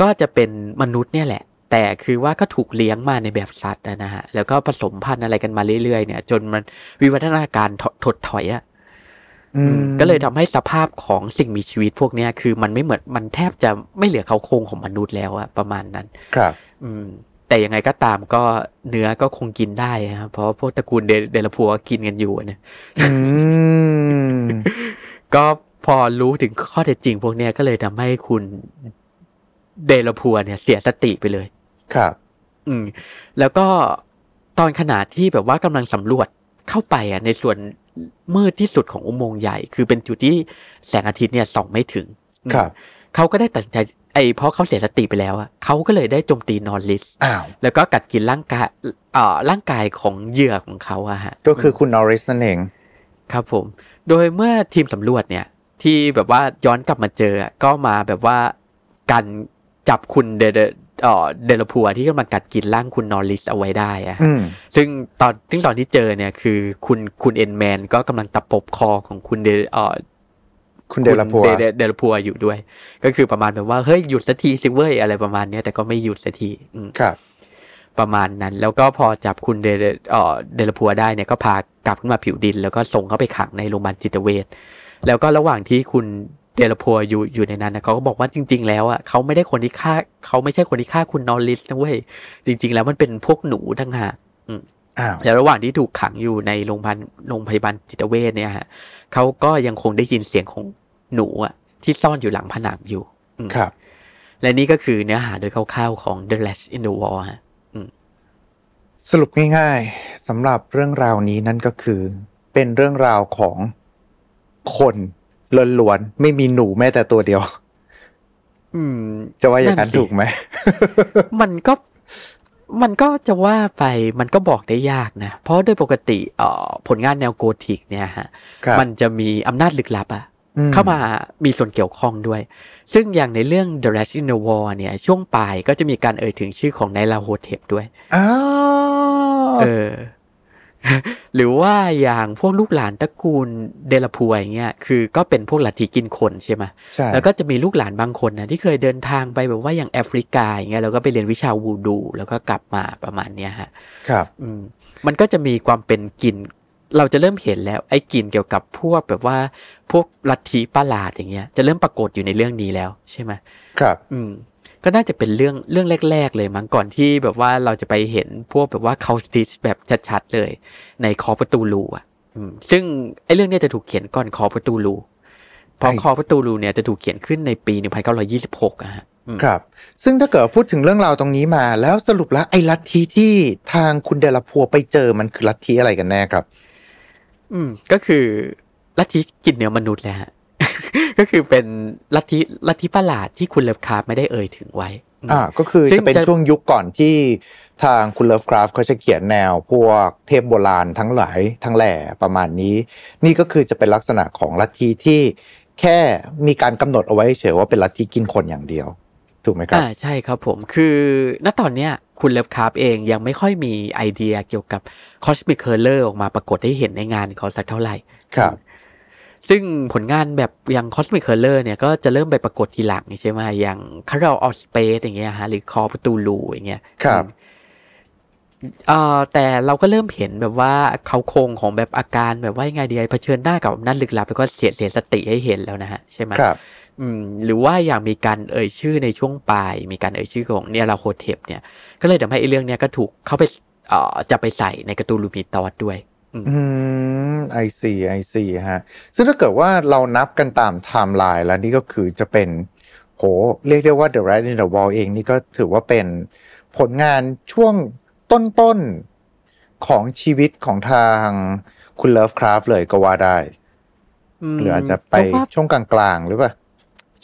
ก็จะเป็นมนุษย์เนี่ยแหละ แต่คือว่าก็ถูกเลี้ยงมาในแบบสัตว์อะนะฮะ แล้วก็ผสมพันธุ์อะไรกันมาเรื่อยๆเนี่ย จนมันวิวัฒนาการถถดถอยอะอืมก็เลยทำให้สภาพของสิ่งมีชีวิตพวกเนี้ยคือมันไม่เหมือนมันแทบจะไม่เหลือเขาโครงของมนุษย์แล้วอะประมาณนั้น ครับ อืม แต่ยังไงก็ตามก็เนื้อก็คงกินได้ครับเพราะพวกตระกูลเดเดลพัวก็กินกันอยู่นะอืมก็พอรู้ถึงข้อเท็จจริงพวกเนี้ยก็เลยทำให้คุณเดลพัวเนี่ย เสียสติไปเลย ครับ อืม แล้วก็ตอนขณะที่แบบว่ากำลังสำรวจเข้าไปอะ ในส่วนมืดที่สุดของอุโมงค์ใหญ่ คือเป็นจุดที่แสงอาทิตย์เนี่ยส่องไม่ถึงอืมครับเขาก็ได้ตัดสินใจไอ้เพราะเขาเสียสติไปแล้วอะเขาก็เลยได้โจมตีนอนลิสอ้าวแล้วก็กัดกินร่างกายเอ่อร่างกายของเหยื่อของเขาอะฮะก็คือคุณนอริสนั่นเองครับผม โดยเมื่อทีมสำรวจเนี่ย ที่แบบว่าย้อนกลับมาเจออะก็มาแบบว่ากันจับคุณเด เดเอ่อเดลพัวที่กำลังกัดกินร่างคุณนอริสเอาไว้ได้อะอืมซึ่งตอนซึ่งตอนที่เจอเนี่ยคือคุณคุณเอ็นแมนก็กำลังตะปบคอของคุณเดเอ่อคุณเดลปัวเดเดลพัวอยู่ด้วย ก็คือประมาณแบบว่าเฮ้ยหยุดสักทีสิเว้ยอะไรประมาณเนี้ยแต่ก็ไม่หยุดสักทีอืมครับ ประมาณนั้น แล้วก็พอจับคุณเดเดเอ่อเดลพัวได้เนี่ยก็พากลับขึ้นมาผิวดิน แล้วก็ส่งเข้าไปขังในโรงพยาบาลจิตเวชแล้วก็ระหว่างที่คุณ เดลพัวอยู่อยู่ในนั้นนะเขาก็บอกว่าจริง ๆ แล้วอะเขาไม่ได้คนที่ฆ่าเขาไม่ใช่คนที่ฆ่าคุณนอริสนะเว้ยจริง ๆ แล้วมันเป็นพวกหนูทั้งหากอ้าวแต่ระหว่างที่ถูกขังอยู่ในโรงพยาบาลโรงพยาบาลจิตเวชเนี่ยฮะเขาก็ยังคงได้ยินเสียงของหนูอะ ที่ซ่อนอยู่หลังผนังอยู่อืมครับ และนี่ก็คือเนื้อหาโดยคร่าวๆของ The Latch in the Wall ฮะสรุปง่ายๆสำหรับเรื่องราวนี้นั่นก็คือ เป็นเรื่องราวของคน ล้วนๆ ไม่มีหนูแม้แต่ตัวเดียว อืม จะว่าอย่างนั้นนั่นสิถูกไหม มันก็มันก็จะว่าไปมันก็บอกได้ยากนะ เพราะโดยปกติเอ่อผลงานแนวโกธิกเนี่ยฮะครับมันจะมีอำนาจลึกลับอะอืมเข้ามามีส่วนเกี่ยวข้องด้วย ซึ่งอย่างในเรื่อง The Rat in the Wall เนี่ย ช่วงปลายก็จะมีการเอ่ยถึงชื่อของไนลาโฮเทปด้วย อ้าว เออ หรือว่าอย่างพวกลูกหลานตระกูลเดลาพัวอย่างเงี้ยคือก็เป็นพวกลัทธิกินคนใช่ไหมใช่แล้วก็จะมีลูกหลานบางคนนะที่เคยเดินทางไปแบบว่าอย่างแอฟริกาอย่างเงี้ยแล้วก็ไปเรียนวิชาวูดู แล้วก็กลับมาประมาณเนี้ยฮะครับอืมมันก็จะมีความเป็นกลิ่นเราจะเริ่มเห็นแล้วไอ้กลิ่นเกี่ยวกับพวกแบบว่าพวกลัทธิประหลาดอย่างเงี้ย จะเริ่มปรากฏอยู่ในเรื่องนี้แล้วใช่ไหมครับ อืม ก็น่าจะเป็นเรื่องเรื่องแรก ๆ เลยมั้งก่อนที่แบบว่าเราจะไปเห็นพวกแบบว่าเขาติชแบบชัดๆเลย ในคอประตูรูอะอืมซึ่งไอ้เรื่องเนี้ยจะถูกเขียนก่อนคอประตูรูเพราะไอ้คอประตูรูเนี่ยจะถูกเขียนขึ้นในปี 1926อะฮะอืมครับ ซึ่งถ้าเกิดพูดถึงเรื่องราวตรงนี้มา แล้วสรุปแล้วไอ้ลัทธิที่ทางคุณเดลาพัวไปเจอมันคือลัทธิอะไรกันแน่ครับ อืม ก็คือลัทธิกินเนื้อมนุษย์แหละฮะ ก็คือเป็นลัทธิลัทธิประหลาดที่คุณเลิฟคาร์ไม่ได้เอ่ยถึงไว้อืมอ่า ก็คือซึ่งจะเป็นจะช่วงยุคก่อนที่ทางคุณเลิฟคราฟเขาจะเขียนแนวพวกเทพโบราณทั้งหลายทั้งแหล่ประมาณนี้ นี่ก็คือจะเป็นลักษณะของลัทธิที่แค่มีการกำหนดเอาไว้เฉยว่าเป็นลัทธิกินคนอย่างเดียว ถูกไหมครับอ่าใช่ครับผมคือณตอนเนี้ยคุณเลิฟคราฟต์เองยังไม่ค่อยมีไอเดียเกี่ยวกับคอสมิ c เคอร์เลอร์ออกมาปรากฏให้เห็นในงานเขาสักเท่าไหร่ ครับ ซึ่งผลงานแบบอย่างคอสมิ c เคอร์เลอร์เนี่ยก็จะเริ่มไปปรากฏทีหลังใช่ไหมอย่างคาร์ l ออสเปซอย่างเงี้ยฮะหรือ Call of Cthulhu อย่างเงี้ยครับเอ่อแต่เราก็เริ่มเห็นแบบว่าเค้าโครงของแบบอาการแบบว่ายังไงดีเผชิญหน้ากับอำนาจลึกลับแล้วก็เสียเสียสติให้เห็นแล้วนะฮะใช่ไหมครับ อืม หรือว่าอย่างมีการเอ่ยชื่อในช่วงปลาย มีการเอ่ยชื่อของ Nyarlathotep เนี่ย ก็เลยทำให้ไอ้เรื่องเนี้ยก็ถูกเข้าไปเอ่อจะไปใส่ใน Cthulhu Mythos ด้วย อืม I see I see ฮะ ซึ่งถ้าเกิดว่าเรานับกันตามไทม์ไลน์แล้วนี่ก็คือจะเป็น โห เรียกได้ว่า The Rats in the Walls เองนี่ก็ถือว่าเป็นผลงานช่วงต้นๆ ของชีวิตของทางคุณเลิฟคราฟต์เลยก็ว่าได้มหรืออาจจะไปเพราะว่าช่วงกลางๆ หรือเปล่า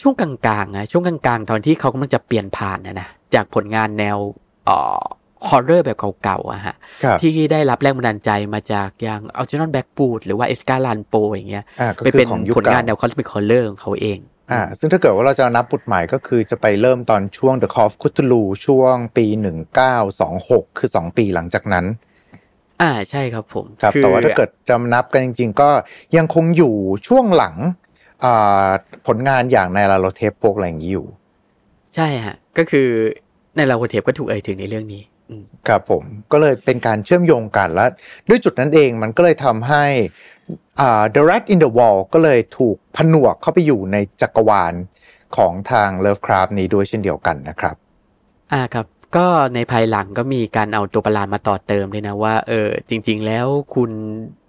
ช่วงกลางๆอะช่วงกลางๆ ตอนที่เขากำลังจะเปลี่ยนผ่านนะนะจากผลงานแนวเอ่อ horror แบบเก่าๆอะฮะครับที่ได้รับแรงบันดาลใจมาจากอย่าง Algernon Blackwood หรือว่า Edgar Allan Poe อย่างเงี้ยอ่าก็คือไปเป็นของยุคผลงานเก่าแนว cosmic horror ของเขาเองอ่าซึ่งถ้าเกิดว่าเราจะนับยุคใหม่ก็คือจะไปเริ่มตอนช่วง The Call of Cthulhu ช่วงปี 1926 คือ 2 ปีหลังจากนั้น อ่าใช่ครับผมครับอแต่ว่าถ้าเกิดจำนับกันจริง ๆ ก็ยังคงอยู่ช่วงหลังอ่าผลงานอย่างในลาโลเทปพวกอะไรอย่างนี้อยู่ ใช่ฮะ ก็คือในลาโคเทปก็ถูกเอ่ยถึงในเรื่องนี้อืม ครับผมก็เลยเป็นการเชื่อมโยงกันและด้วยจุดนั้นเองมันก็เลยทำให้ The Rat in the Wall ก็เลยถูกผนวกเข้าไปอยู่ในจักรวาลของทาง Lovecraft นี้ด้วยเช่นเดียวกันนะครับ อ่าครับ ก็ในภายหลังก็มีการเอาตัวประหลาดมาต่อเติมด้วยนะว่าเออจริง ๆ แล้วคุณ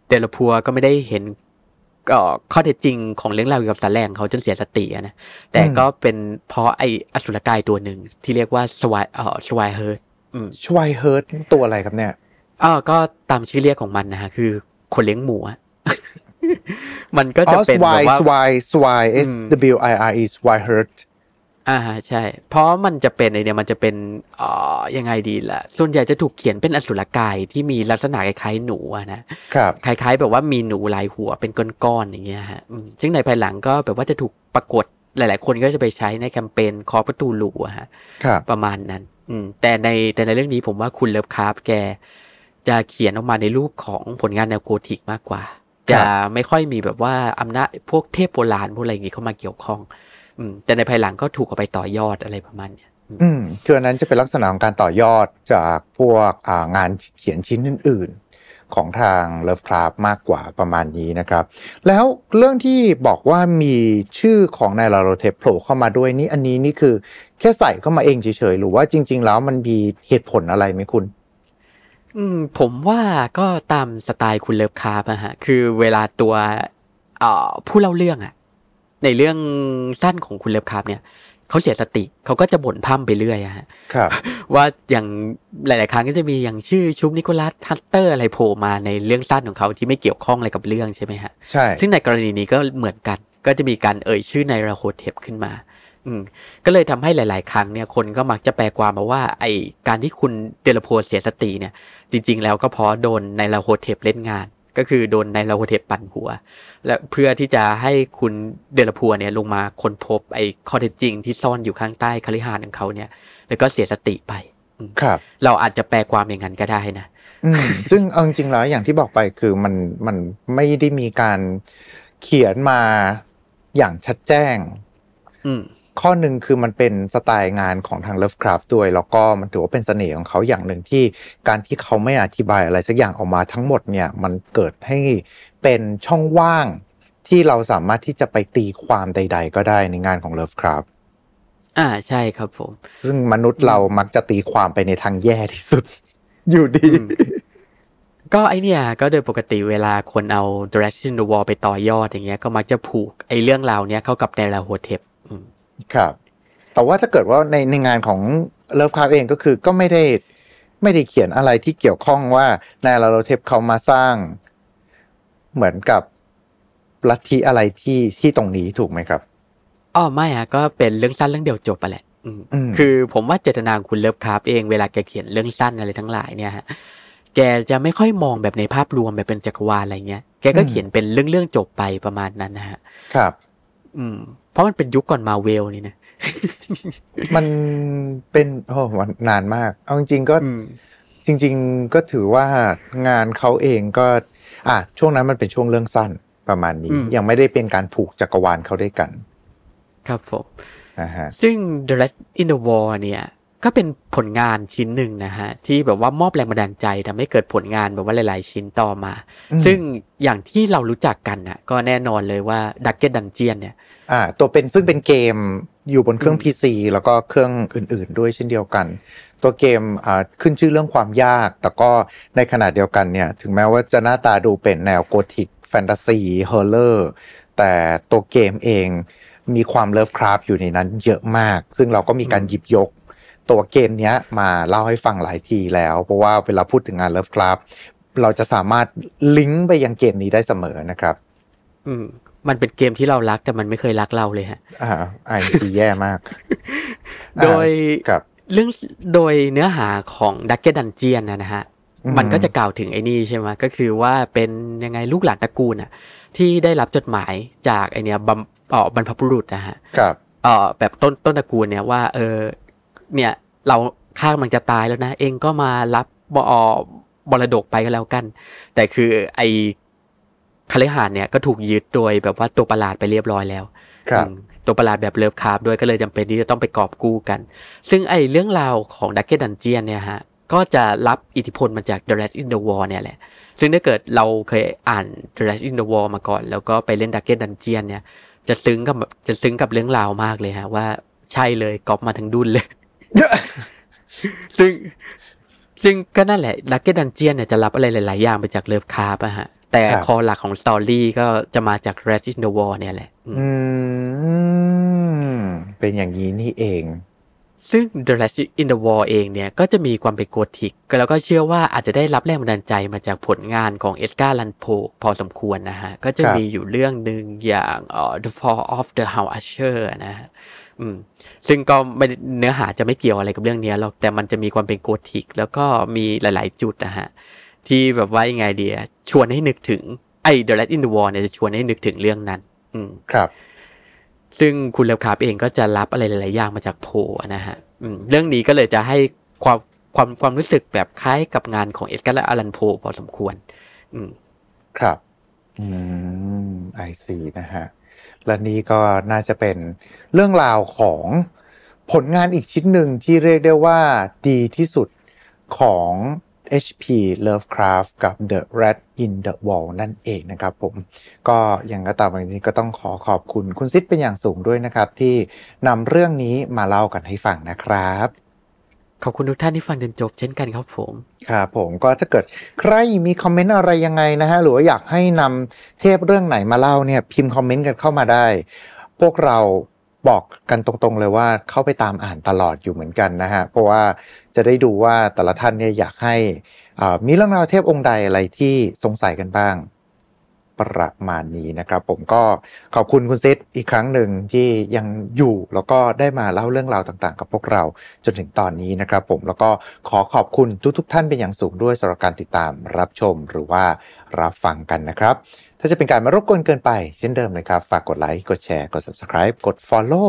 เดลพัวก็ไม่ได้เห็นก็ข้อเท็จจริงของเรื่องราวเกี่ยวกับสารแหลงเขาจนเสียสตินะแต่ก็เป็นเพราะไออสุรกายตัวหนึ่งที่เรียกว่าสวายเออสวายเฮิร์ต ชวายเฮิร์ตตัวอะไรครับเนี่ยอ๋อก็ตามชื่อเรียกของมันนะฮะ คือคนเลี้ยงหมูอะมันก็อ๋จะอเป็นสแบวายบว่าสวายสวาย S W I R E สวายเฮิร์ตอ่าใช่ เพราะมันจะเป็นไอเนี่ยมันจะเป็นเอ่อยังไงดีล่ะ ส่วนใหญ่จะถูกเขียนเป็นอสุรกายที่มีลักษณะคล้ายๆหนูอะนะครับคล้ายๆ แบบว่ามีหนูหลายหัวเป็นก้อนๆอย่างเงี้ยฮะอืมซึ่งในภายหลังก็แบบว่าจะถูกปรากฏหลายๆ คนก็จะไปใช้ในแคมเปญคอประตูหลูอะฮะครับประมาณนั้น อืมแต่ในแต่ในเรื่องนี้ผมว่าคุณเลิฟคาร์ฟแก จะเขียนออกมาในรูปของผลงานแนวโกธิกมากกว่า จะไม่ค่อยมีแบบว่าอำนาจพวกเทพโบราณพวกอะไรอย่างงี้เข้ามาเกี่ยวข้อง อืม แต่ในภายหลังก็ถูกเอาไปต่อยอดอะไรประมาณเนี้ยอืมอืมคืออันนั้นจะเป็นลักษณะของการต่อยอดจากพวกอ่างานเขียนชิ้นอื่นๆ ของทาง Lovecraft มากกว่าประมาณนี้นะครับ แล้วเรื่องที่บอกว่ามีชื่อของนายลาโรเทปโผล่เข้ามาด้วยนี่อันนี้นี่คือ แค่ใส่เข้ามาเองเฉยๆหรือว่าจริง ๆ แล้วมันมีเหตุผลอะไรไหมคุณ อืม ผมว่าก็ตามสไตล์คุณเลิฟคราฟต์อะฮะ คือเวลาตัวเอ่อผู้เล่าเรื่องอะในเรื่องสั้นของคุณเลิฟคราฟต์เนี่ยเขาเสียสติเขาก็จะบ่นพร่ำไปเรื่อยอะฮะครับว่าอย่างหลาย ๆ ครั้งก็จะมีอย่างชื่อ Shub-Niggurath อะไรโผล่มาในเรื่องสั้นของเขาที่ไม่เกี่ยวข้องอะไรกับเรื่องใช่ไหมฮะใช่ซึ่งในกรณีนี้ก็เหมือนกัน ก็จะมีการเอ่ยชื่อ Nyarlathotep ขึ้นมา อืมก็เลยทำให้หลาย ๆ ครั้งเนี่ยคนก็มักจะแปลความมาว่าไอการที่คุณเดลโพเสียสติเนี่ย จริง ๆ แล้วก็เพราะโดนในราโคเทปเล่นงาน ก็คือโดนในราโคเทปปั่นหัว และเพื่อที่จะให้คุณเดลพัวเนี่ยลงมาค้นพบไอข้อเท็จจริงที่ซ่อนอยู่ข้างใต้คฤหาสน์ของเขาเนี่ย แล้วก็เสียสติไปครับ เราอาจจะแปลความอย่างนั้นก็ได้นะอืมซึ่งเอาจริงๆแล้วอย่างที่บอกไปคือมันมันไม่ได้มีการเขียนมาอย่างชัดแจ้งอืม ข้อหนึ่งคือมันเป็นสไตล์งานของทาง Lovecraft ด้วย แล้วก็มันถือว่าเป็นเสน่ห์ของเขาอย่างหนึ่งที่การที่เขาไม่อธิบายอะไรสักอย่างออกมาทั้งหมดเนี่ยมันเกิดให้เป็นช่องว่างที่เราสามารถที่จะไปตีความใด ๆ ก็ได้ในงานของ Lovecraft อ่าใช่ครับผม ซึ่งมนุษย์เรามักจะตีความไปในทางแย่ที่สุด อยู่ดีอืมก็ไอเนี่ย ก็โดยปกติเวลาคนเอา Direction the Wall ไปต่อยอดอย่างเงี้ยก็มักจะผูกไอเรื่องราวเนี้ยเข้ากับในลาโฮเทปอืม ครับ แต่ว่าถ้าเกิดว่าในในงานของเลิฟคราฟเองก็คือก็ไม่ได้ไม่ได้เขียนอะไรที่เกี่ยวข้องว่านายลาโรเทปเขามาสร้าง เหมือนกับลัทธิอะไรที่ที่ตรงนี้ถูกไหมครับอ๋อไม่อะก็เป็นเรื่องสั้นเรื่องเดียวจบไปแหละอืมอืมคือผมว่าเจตนาของคุณเลิฟคราฟเองเวลาแกเขียนเรื่องสั้นอะไรทั้งหลายเนี่ยฮะแกจะไม่ค่อยมองแบบในภาพรวมแบบเป็นจักรวาลอะไรเงี้ย แกก็เขียนเป็นเรื่องเรื่องๆจบไปประมาณนั้นนะฮะ ครับ อืม เพราะมันเป็นยุคก่อนมาเวลนี่นะ มันเป็นโอ้มันนานมาก เอาจริงๆก็อืมจริง ๆ ก็ถือว่างานเขาเองก็ อะช่วงนั้นมันเป็นช่วงเรื่องสั้นประมาณนี้อืมยังไม่ได้เป็นการผูกจักรวาลเขาด้วยกัน ครับผมนะฮะซึ่ง The Rest in the War เนี่ย ก็เป็นผลงานชิ้นหนึ่งนะฮะ ที่แบบว่ามอบแรงบันดาลใจทำให้เกิดผลงานแบบว่าหลาย ๆ ชิ้นต่อมาอืมซึ่งอย่างที่เรารู้จักกันน่ะก็แน่นอนเลยว่า d u c k e t Dungeon เนี่ย อ่า ตัวเป็นซึ่งเป็นเกมอยู่บนเครื่องอืม PC แล้วก็เครื่องอื่น ๆ ด้วยเช่นเดียวกัน ตัวเกมอ่าขึ้นชื่อเรื่องความยาก แต่ก็ในขณะเดียวกันเนี่ย ถึงแม้ว่าจะหน้าตาดูเป็นแนว gothic fantasy horror แต่ตัวเกมเองมีความเลิฟคราฟอยู่ในนั้นเยอะมาก ซึ่งเราก็มีการหยิบยกตัวเกมเนี้ยมาเล่าให้ฟังหลายทีแล้ว เพราะว่าเวลาพูดถึงงานเลิฟคราฟเราจะสามารถลิงก์ไปยังเกมนี้ได้เสมอนะครับ อืม มันเป็นเกมที่เรารักแต่มันไม่เคยรักเราเลยฮะ อ่าไอทีแย่มาก โดยครับเรื่องโดยเนื้อหาของ d u c k e t Dungeon นะนะฮะอืมมันก็จะกล่าวถึงไอ้นี่ใช่ไหมก็คือว่าเป็นยังไงลูกหลานตระกูลอะ ที่ได้รับจดหมายจากไอเนี้ยบัมเอ๋อบรรพบุรุษนะฮะครับเอ่อแบบต้นต้นตระกูลเนี่ยว่า เออ เนี่ย เราข้ามันจะตายแล้วนะ เอ็งก็มารับเอ่อมรดกไปก็แล้วกัน แต่คือไอ คฤหาสน์เนี่ยก็ถูกยึดโดยแบบว่าตัวประหลาดไปเรียบร้อยแล้วครับอืมตัวประหลาดแบบเลิฟคราฟต์ด้วยก็เลยจำเป็นที่จะต้องไปกอบกู้กัน ซึ่งไอเรื่องราวของ Darkest Dungeon เนี่ยฮะก็จะรับอิทธิพลมาจาก The Rats in the Walls เนี่ยแหละ ซึ่งถ้าเกิดเราเคยอ่าน The Rats in the Walls มาก่อน แล้วก็ไปเล่น Darkest Dungeon เนี่ย จะซึ้งกับจะซึ้งกับเรื่องราวมากเลยฮะ ว่าใช่เลยก๊อปมาทั้งดุ้นเลย ซึ่งซึ่งก็นั่นแหละ Darkest Dungeon เนี่ยจะรับอะไรหลาย ๆ อย่างไปจากเลิฟคราฟต์อะฮะ แต่ครับ core หลักของ story ก็จะมาจาก Rats in the Walls เนี่ยแหละอืมอืม เป็นอย่างนี้นี่เอง ซึ่ง The Last in the Wall เองเนี่ย ก็จะมีความเป็นโกธิก แล้วก็เชื่อว่าอาจจะได้รับแรงบันดาลใจมาจากผลงานของเอสการ์ลันโพพอสมควรนะฮะ ก็จะครับมีอยู่เรื่องหนึ่งอย่างเอ่อ The Fall of the House Usher นะฮะอืมซึ่งก็ไม่ได้เนื้อหาจะไม่เกี่ยวอะไรกับเรื่องนี้หรอกแต่มันจะมีความเป็นโกธิก แล้วก็มีหลาย ๆ จุดนะฮะ ที่แบบว่ายังไงเดียชวนให้นึกถึงไอ้ The Last in the Wall เนี่ยจะชวนให้นึกถึงเรื่องนั้น อืมครับ ซึ่งคุณเลวคาร์บเองก็จะรับอะไรหลายๆอย่างมาจากโพลนะฮะอืมเรื่องนี้ก็เลยจะให้ความความความรู้สึกแบบคล้ายกับงานของเอ็ดการ์และอลันโพพอสมควร อืม ครับ อืมไอซีนะฮะ และนี่ก็น่าจะเป็นเรื่องราวของผลงานอีกชิ้นหนึ่งที่เรียกได้ว่าดีที่สุดของ HP Lovecraft กับ The Rat in the Wall นั่นเองนะครับผม ก็อย่างก็ตามวันนี้ก็ต้องขอขอบคุณคุณซิดเป็นอย่างสูงด้วยนะครับ ที่นำเรื่องนี้มาเล่ากันให้ฟังนะครับขอบคุณทุกท่านที่ฟังจนจบเช่นกันครับผมครับผมก็ถ้าเกิดใครมีคอมเมนต์อะไรยังไงนะฮะหรือว่าอยากให้นำเทพเรื่องไหนมาเล่าเนี่ยพิมพ์คอมเมนต์กันเข้ามาได้ พวกเรา บอกกันตรงๆเลยว่าเข้าไปตามอ่านตลอดอยู่เหมือนกันนะฮะ เพราะว่าจะได้ดูว่าแต่ละท่านเนี่ยอยากให้อ่ามีเรื่องราวเทพองค์ใดอะไรที่สงสัยกันบ้าง ประมาณนี้นะครับ ผมก็ขอบคุณคุณเซตอีกครั้งหนึ่งที่ยังอยู่แล้วก็ได้มาเล่าเรื่องราวต่างๆ กับพวกเราจนถึงตอนนี้นะครับ ผมแล้วก็ขอขอบคุณทุกๆ ท่านเป็นอย่างสูงด้วยสำหรับการติดตามรับชมหรือว่ารับฟังกันนะครับ ถ้าจะเป็นการมารบกวนเกินไป เช่นเดิมเลยครับ ฝากกดไลค์กดแชร์กด subscribe กด follow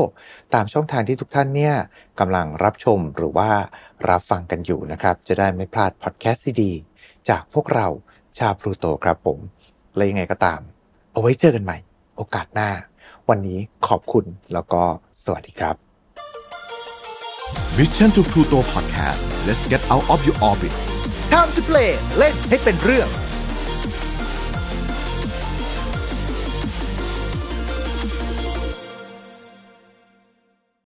ตามช่องทางที่ทุกท่านเนี่ยกำลังรับชมหรือว่ารับฟังกันอยู่นะครับ จะได้ไม่พลาดพอดแคสต์ดีๆจากพวกเราชาวพลูโตครับผม และยังไงก็ตาม เอาไว้เจอกันใหม่ โอกาสหน้า วันนี้ขอบคุณแล้วก็สวัสดีครับ Mission to Pluto Podcast let's get out of your orbit Time to play เล่นให้เป็นเรื่อง